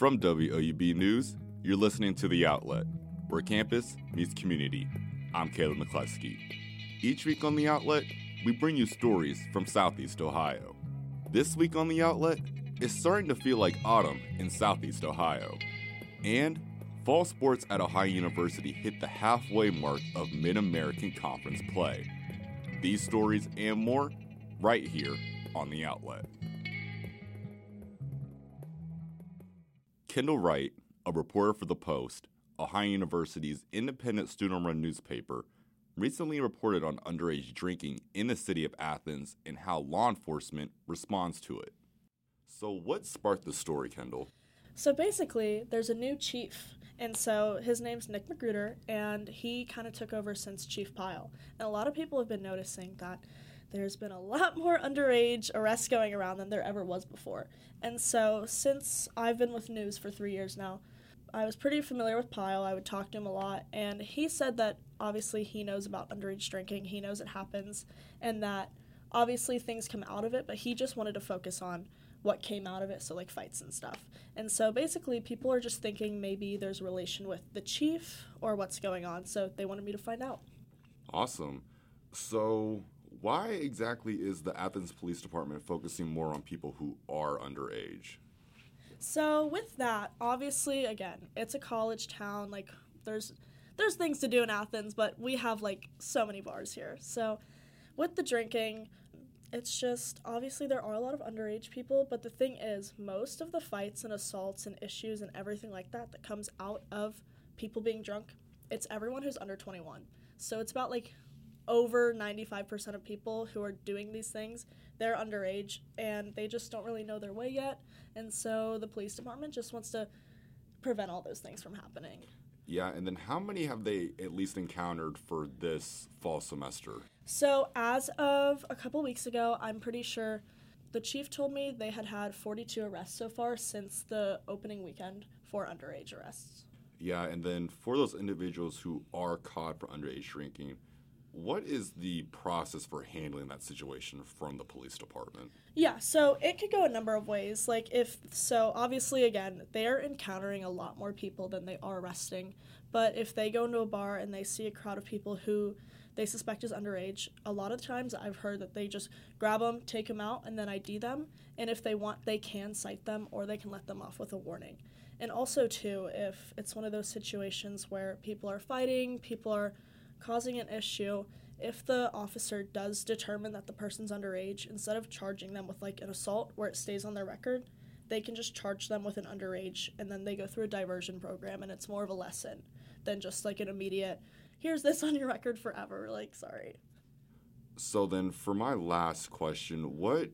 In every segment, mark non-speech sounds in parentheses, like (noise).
From WOUB News, you're listening to The Outlet, where campus meets community. I'm Caleb McCluskey. Each week on The Outlet, we bring you stories from Southeast Ohio. This week on The Outlet, it's starting to feel like autumn in Southeast Ohio. And fall sports at Ohio University hit the halfway mark of Mid American Conference play. These stories and more right here on The Outlet. Kendall Wright, a reporter for The Post, Ohio University's independent student run newspaper, recently reported on underage drinking in the city of Athens and how law enforcement responds to it. So, what sparked the story, Kendall? So basically, there's a new chief, and so his name's Nick Magruder, and he kind of took over since Chief Pyle. And a lot of people have been noticing that there's been a lot more underage arrests going around than there ever was before. And so, since I've been with news for three years now, I was pretty familiar with Pyle. I would talk to him a lot, and he said that obviously he knows about underage drinking, he knows it happens, and that obviously things come out of it, but he just wanted to focus on what came out of it, so like fights and stuff. And so basically, people are just thinking maybe there's a relation with the chief or what's going on, so they wanted me to find out. Awesome. So, why exactly is the Athens Police Department focusing more on people who are underage? So with that, obviously, again, it's a college town. Like there's there's things to do in Athens, but we have like so many bars here. So with the drinking, it's just obviously there are a lot of underage people, but the thing is, most of the fights and assaults and issues and everything like that that comes out of people being drunk, it's everyone who's under 21. So it's about like over 95% of people who are doing these things, they're underage and they just don't really know their way yet. And so the police department just wants to prevent all those things from happening. Yeah, and then how many have they at least encountered for this fall semester? So, as of a couple weeks ago, I'm pretty sure the chief told me they had had 42 arrests so far since the opening weekend for underage arrests. Yeah, and then for those individuals who are caught for underage drinking, what is the process for handling that situation from the police department? Yeah, so it could go a number of ways. Like, if so, obviously, again, they're encountering a lot more people than they are arresting. But if they go into a bar and they see a crowd of people who they suspect is underage, a lot of times I've heard that they just grab them, take them out, and then ID them. And if they want, they can cite them or they can let them off with a warning. And also, too, if it's one of those situations where people are fighting, people are causing an issue, if the officer does determine that the person's underage, instead of charging them with like an assault where it stays on their record, they can just charge them with an underage and then they go through a diversion program and it's more of a lesson than just like an immediate here's this (laughs) on your record forever like sorry. So then for my last question what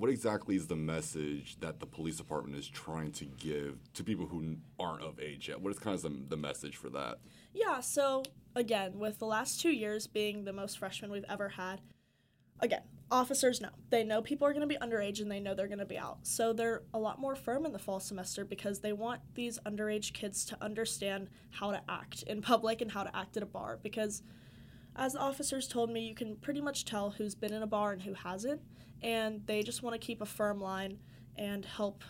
what exactly is the message that the police department is trying to give to people who aren't of age yet? What is kind of the, the message for that? Yeah, so again, with the last two years being the most freshmen we've ever had, again, officers know. They know people are going to be underage and they know they're going to be out. So they're a lot more firm in the fall semester because they want these underage kids to understand how to act in public and how to act at a bar because as the officers told me, you can pretty much tell who's been in a bar and who hasn't and they just want to keep a firm line and help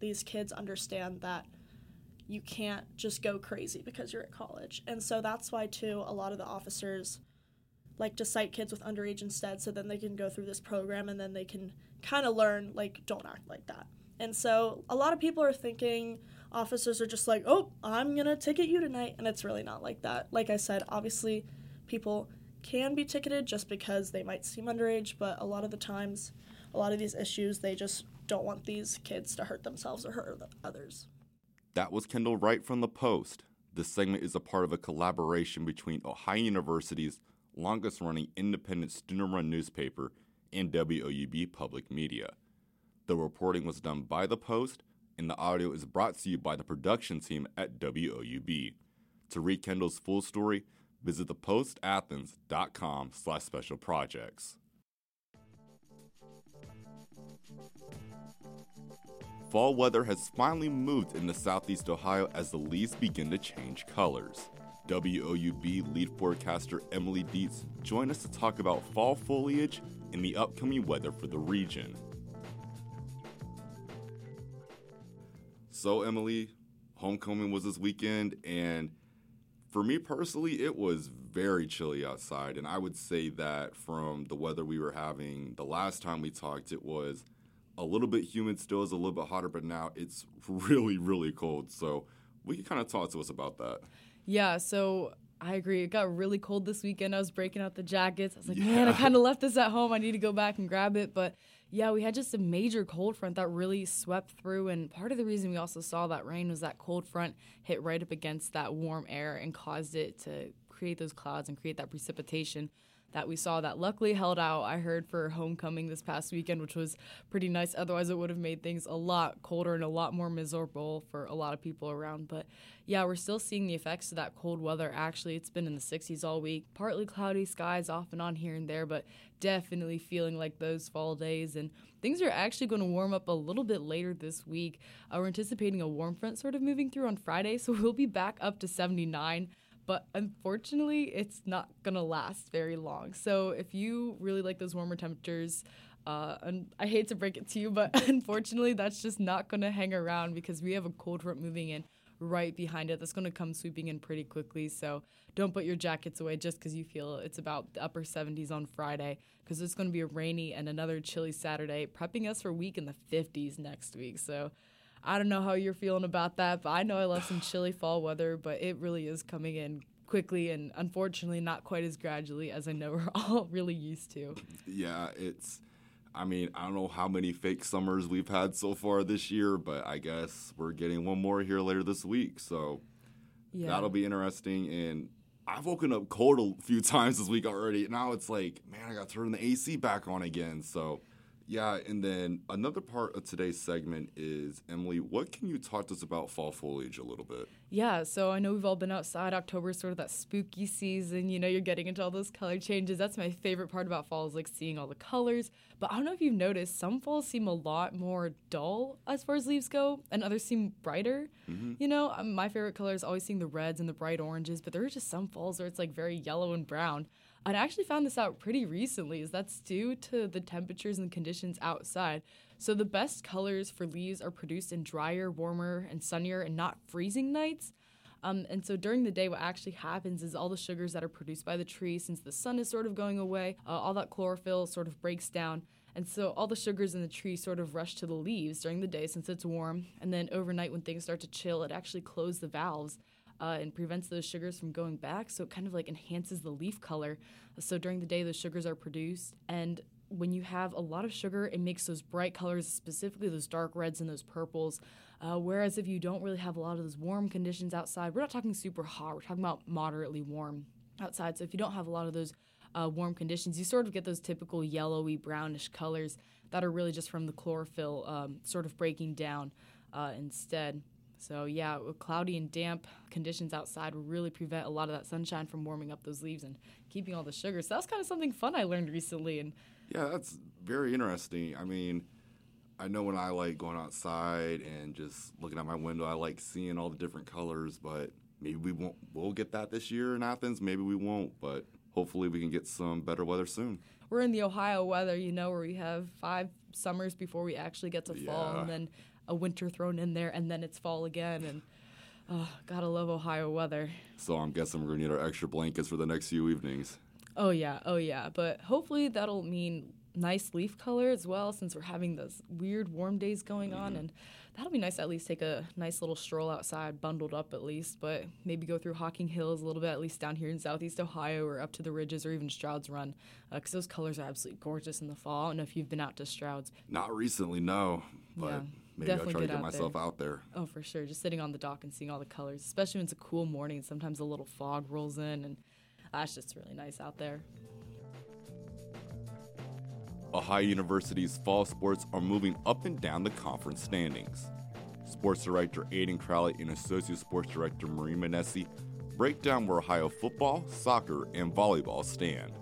these kids understand that you can't just go crazy because you're at college. And so that's why too a lot of the officers like to cite kids with underage instead so then they can go through this program and then they can kind of learn like don't act like that. And so a lot of people are thinking officers are just like, "Oh, I'm going to ticket you tonight." And it's really not like that. Like I said, obviously people can be ticketed just because they might seem underage, but a lot of the times, a lot of these issues, they just don't want these kids to hurt themselves or hurt others. That was Kendall Wright from The Post. This segment is a part of a collaboration between Ohio University's longest running independent student run newspaper and WOUB Public Media. The reporting was done by The Post, and the audio is brought to you by the production team at WOUB. To read Kendall's full story, visit thepostathens.com slash special projects. Fall weather has finally moved into southeast Ohio as the leaves begin to change colors. WOUB lead forecaster Emily Dietz joined us to talk about fall foliage and the upcoming weather for the region. So, Emily, homecoming was this weekend, and for me personally, it was very chilly outside. And I would say that from the weather we were having the last time we talked, it was a little bit humid still, is a little bit hotter, but now it's (laughs) really, really cold. So, we can kind of talk to us about that. Yeah, so I agree. It got really cold this weekend. I was breaking out the jackets. I was like, yeah. man, I kind of left this at home. I need to go back and grab it. But yeah, we had just a major cold front that really swept through. And part of the reason we also saw that rain was that cold front hit right up against that warm air and caused it to create those clouds and create that precipitation that we saw that luckily held out, I heard, for homecoming this past weekend, which was pretty nice. Otherwise, it would have made things a lot colder and a lot more miserable for a lot of people around. But yeah, we're still seeing the effects of that cold weather. Actually, it's been in the 60s all week. Partly cloudy skies off and on here and there, but definitely feeling like those fall days. And things are actually going to warm up a little bit later this week. Uh, we're anticipating a warm front sort of moving through on Friday, (laughs) so we'll be back up to 79 but unfortunately, it's not gonna last very long. So if you really like those warmer temperatures, uh, and I hate to break it to you, but (laughs) unfortunately, that's just not gonna hang around because we have a cold front moving in right behind it that's gonna come sweeping in pretty quickly. So don't put your jackets away just because you feel it's about the upper 70s on Friday because it's gonna be a rainy and another chilly Saturday, prepping us for a week in the 50s next week. So I don't know how you're feeling about that, but I know I love some chilly fall weather, but it really is coming in quickly and unfortunately not quite as gradually as I know we're (laughs) all really used to. Yeah, it's I mean, I don't know how many fake summers we've had so far this year, but I guess we're getting one more here later this week. So yeah. that'll be interesting. And I've woken up cold a few (laughs) times this week already. Now it's like, man, I got to turn the AC back on again. So yeah, and then another part of today's segment is Emily, what can you talk to us about fall foliage a little bit? Yeah, so I know we've all been outside. October is sort of that spooky season. You know, you're getting into all those color changes. That's my favorite part about fall is like seeing all the colors. But I don't know if you've noticed, some falls seem a lot more dull as far as leaves go, and others seem brighter. Mm-hmm. You know, um, my favorite color is always seeing the reds and the bright oranges, but there are just some falls where it's like very yellow and brown. I actually found this out pretty recently, is that's due to the temperatures and conditions outside. So the best colors for leaves are produced in drier, warmer, and sunnier and not freezing nights. Um, and so during the day, what actually happens is all the sugars that are produced by the tree, since the sun is sort of going away, uh, all that chlorophyll sort of breaks down. And so all the sugars in the tree sort of rush to the leaves during the day since it's warm. And then overnight, when things start to chill, it actually closes the valves uh, and prevents those sugars from going back. So it kind of like enhances the leaf color. So during the day, those sugars are produced. And when you have a lot of sugar, it makes those bright colors, specifically those dark reds and those purples. Uh, whereas if you don't really have a lot of those warm conditions outside, we're not talking super hot, we're talking about moderately warm outside. So if you don't have a lot of those uh, warm conditions, you sort of get those typical yellowy, brownish colors that are really just from the chlorophyll um, sort of breaking down uh, instead. So yeah, cloudy and damp conditions outside will really prevent a lot of that sunshine from warming up those leaves and keeping all the sugar. So that's kind of something fun I learned recently. And yeah, that's very interesting. I mean, I know when I like going outside and just looking out my window, I like seeing all the different colors. But maybe we won't. We'll get that this year in Athens. Maybe we won't. But hopefully, we can get some better weather soon. We're in the Ohio weather, you know, where we have five summers before we actually get to fall, and then a winter thrown in there, and then it's fall again. And oh, gotta love Ohio weather. So I'm guessing we're gonna need our extra blankets for the next few evenings. Oh yeah, oh yeah. But hopefully that'll mean nice leaf color as well, since we're having those weird warm days going mm-hmm. on, and that'll be nice. To at least take a nice little stroll outside, bundled up at least. But maybe go through Hocking Hills a little bit, at least down here in Southeast Ohio, or up to the ridges, or even Stroud's Run, because uh, those colors are absolutely gorgeous in the fall. I don't know if you've been out to Stroud's. Not recently, no. But yeah maybe Definitely I'll try to get myself there. out there. Oh, for sure. Just sitting on the dock and seeing all the colors, especially when it's a cool morning. Sometimes a little fog rolls in, and ah, that's just really nice out there. Ohio University's fall sports are moving up and down the conference standings. Sports Director Aiden Crowley and Associate Sports Director Marie Manessi break down where Ohio football, soccer, and volleyball stand.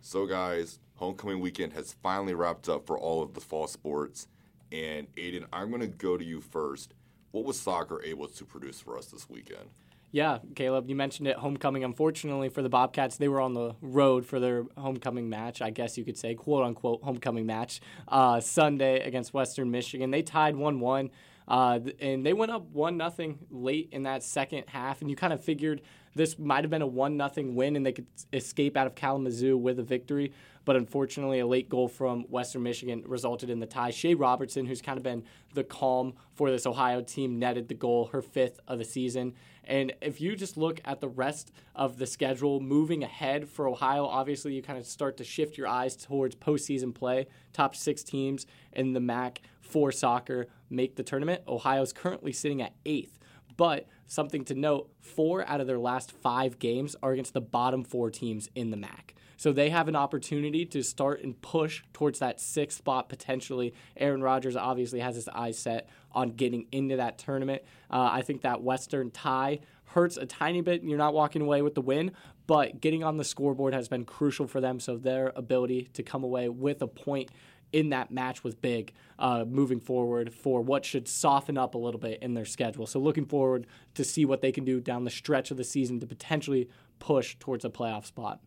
So, guys, homecoming weekend has finally wrapped up for all of the fall sports. And Aiden, I'm going to go to you first. What was soccer able to produce for us this weekend? Yeah, Caleb, you mentioned it. Homecoming, unfortunately for the Bobcats, they were on the road for their homecoming match, I guess you could say, quote unquote, homecoming match, uh, Sunday against Western Michigan. They tied 1 1. Uh, and they went up one nothing late in that second half, and you kind of figured this might have been a one nothing win, and they could escape out of Kalamazoo with a victory. But unfortunately, a late goal from Western Michigan resulted in the tie. Shea Robertson, who's kind of been the calm for this Ohio team, netted the goal, her fifth of the season. And if you just look at the rest of the schedule moving ahead for Ohio, obviously you kind of start to shift your eyes towards postseason play. Top six teams in the MAC for soccer make the tournament. Ohio's currently sitting at eighth. But something to note four out of their last five games are against the bottom four teams in the MAC. So they have an opportunity to start and push towards that sixth spot potentially. Aaron Rodgers obviously has his eyes set on getting into that tournament. Uh, I think that Western tie hurts a tiny bit. You're not walking away with the win, but getting on the scoreboard has been crucial for them. So their ability to come away with a point in that match was big uh, moving forward for what should soften up a little bit in their schedule. So looking forward to see what they can do down the stretch of the season to potentially push towards a playoff spot.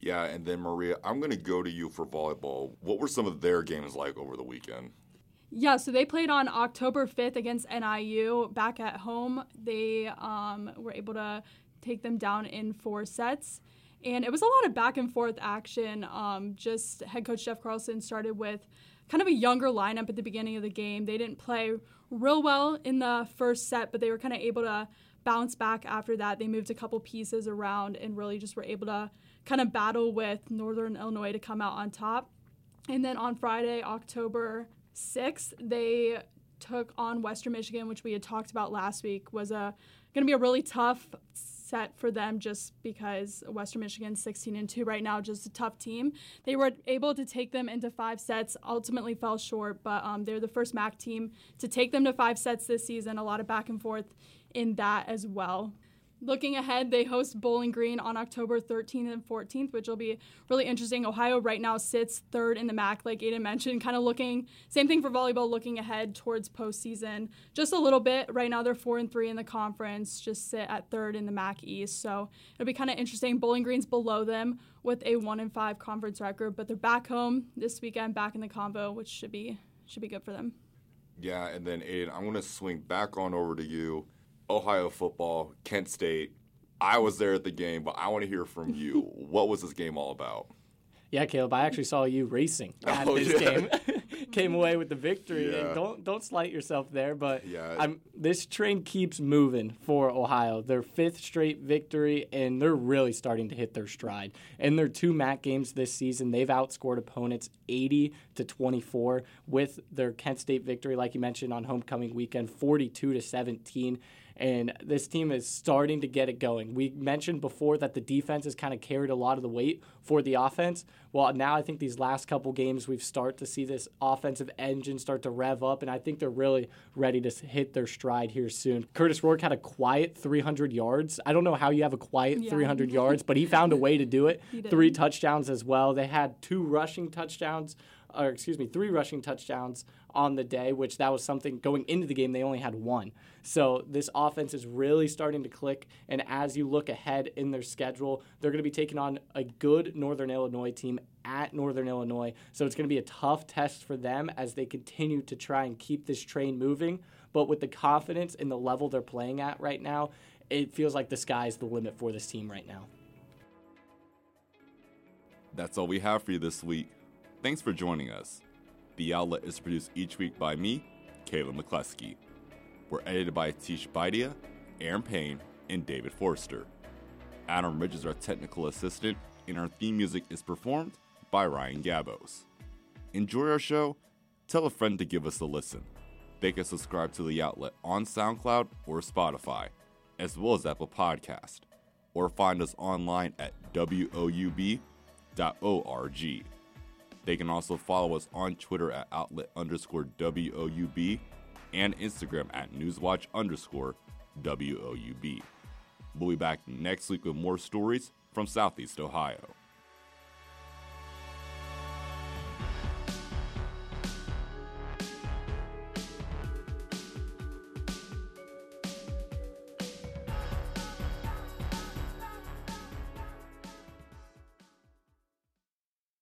Yeah, and then Maria, I'm going to go to you for volleyball. What were some of their games like over the weekend? Yeah, so they played on October 5th against NIU back at home. They um, were able to take them down in four sets. And it was a lot of back and forth action. Um, just head coach Jeff Carlson started with kind of a younger lineup at the beginning of the game. They didn't play real well in the first set, but they were kind of able to bounce back after that. They moved a couple pieces around and really just were able to kind of battle with Northern Illinois to come out on top. And then on Friday, October 6th, they took on Western Michigan, which we had talked about last week, was a going to be a really tough set for them just because Western Michigan 16 and 2 right now, just a tough team. They were able to take them into five sets, ultimately fell short, but um, they're the first MAC team to take them to five sets this season. A lot of back and forth in that as well. Looking ahead, they host Bowling Green on October 13th and 14th, which will be really interesting. Ohio right now sits third in the MAC, like Aiden mentioned, kind of looking, same thing for volleyball, looking ahead towards postseason just a little bit. Right now, they're four and three in the conference, just sit at third in the MAC East. So it'll be kind of interesting. Bowling Green's below them with a one and five conference record, but they're back home this weekend, back in the convo, which should be should be good for them. Yeah, and then Aiden, I'm going to swing back on over to you. Ohio football, Kent State. I was there at the game, but I want to hear from you. (laughs) what was this game all about? Yeah, Caleb, I actually saw you racing at oh, this yeah. game. (laughs) Came away with the victory. Yeah. don't don't slight yourself there, but yeah. I'm, this train keeps moving for Ohio. Their fifth straight victory, and they're really starting to hit their stride. In their two MAC games this season, they've outscored opponents 80 to 24 with their Kent State victory, like you mentioned on homecoming weekend, 42 to 17 and this team is starting to get it going. We mentioned before that the defense has kind of carried a lot of the weight for the offense. Well, now I think these last couple games we've start to see this offensive engine start to rev up, and I think they're really ready to hit their stride here soon. Curtis Rourke had a quiet 300 yards. I don't know how you have a quiet yeah. 300 (laughs) yards, but he found a way to do it. Three touchdowns as well. They had two rushing touchdowns or excuse me, three rushing touchdowns on the day, which that was something going into the game, they only had one. So this offense is really starting to click. And as you look ahead in their schedule, they're going to be taking on a good Northern Illinois team at Northern Illinois. So it's going to be a tough test for them as they continue to try and keep this train moving. But with the confidence and the level they're playing at right now, it feels like the sky's the limit for this team right now. That's all we have for you this week. Thanks for joining us. The Outlet is produced each week by me, Caleb McCluskey. We're edited by Tish Baidia, Aaron Payne, and David Forster. Adam Ridge is our technical assistant, and our theme music is performed by Ryan Gabos. Enjoy our show? Tell a friend to give us a listen. They can subscribe to The Outlet on SoundCloud or Spotify, as well as Apple Podcast, or find us online at woub.org. They can also follow us on Twitter at outlet underscore WOUB and Instagram at newswatch underscore WOUB. We'll be back next week with more stories from Southeast Ohio.